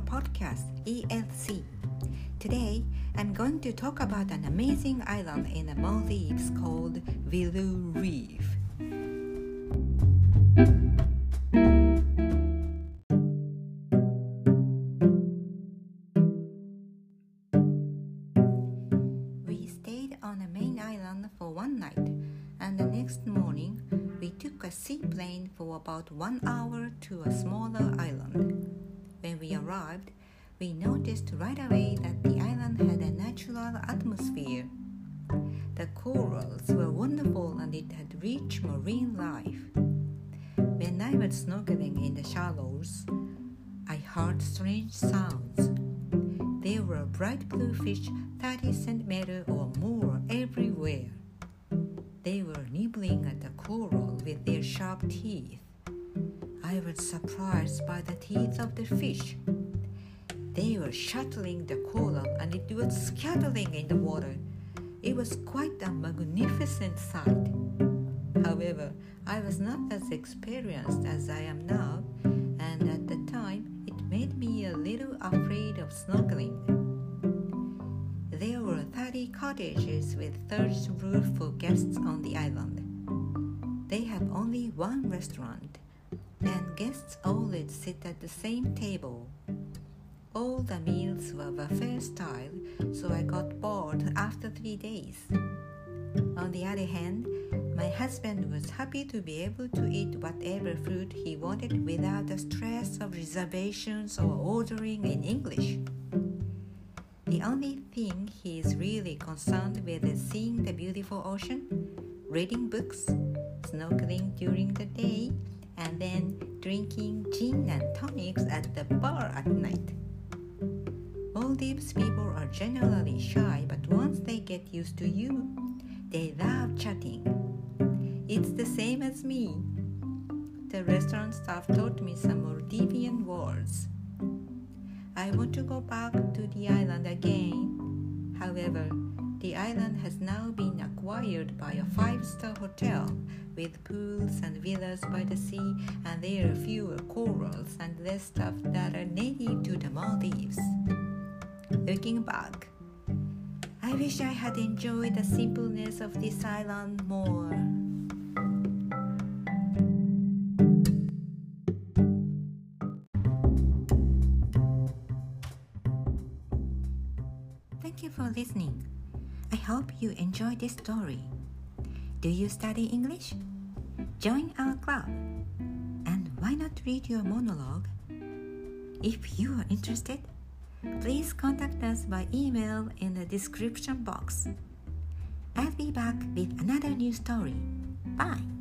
podcast ELC. Today, I'm going to talk about an amazing island in the Maldives called Vilu Reef. We stayed on the main island for one night, and the next morning we took a seaplane for about one hour to a smaller island. When we arrived, we noticed right away that the island had a natural atmosphere. The corals were wonderful and it had rich marine life. When I was snorkeling in the shallows, I heard strange sounds. There were bright blue fish 30 centimeters or more everywhere. They were nibbling at the coral with their sharp teeth. I was surprised by the teeth of the fish. They were shuttling the coral and it was scattering in the water. It was quite a magnificent sight. However, I was not as experienced as I am now, and at the time it made me a little afraid of snorkeling. There were 30 cottages with thatched roof for guests on the island. They have only one restaurant, and guests always sit at the same table. All the meals were buffet style, so I got bored after three days. On the other hand, my husband was happy to be able to eat whatever food he wanted without the stress of reservations or ordering in English. The only thing he is really concerned with is seeing the beautiful ocean, reading books, snorkeling during the day, and then drinking gin and tonics at the bar at night. Maldives people are generally shy, but once they get used to you, they love chatting. It's the same as me. The restaurant staff taught me some Maldivian words. I want to go back to the island again. However, the island has now been acquired by a five star hotel with pools and villas by the sea, and there are fewer corals and less stuff that are native to the Maldives. Looking back, I wish I had enjoyed the simpleness of this island more. Thank you for listening. I hope you enjoyed this story. Do you study English? Join our club. And why not read your monologue? If you are interested, please contact us by email in the description box. I'll be back with another new story. Bye.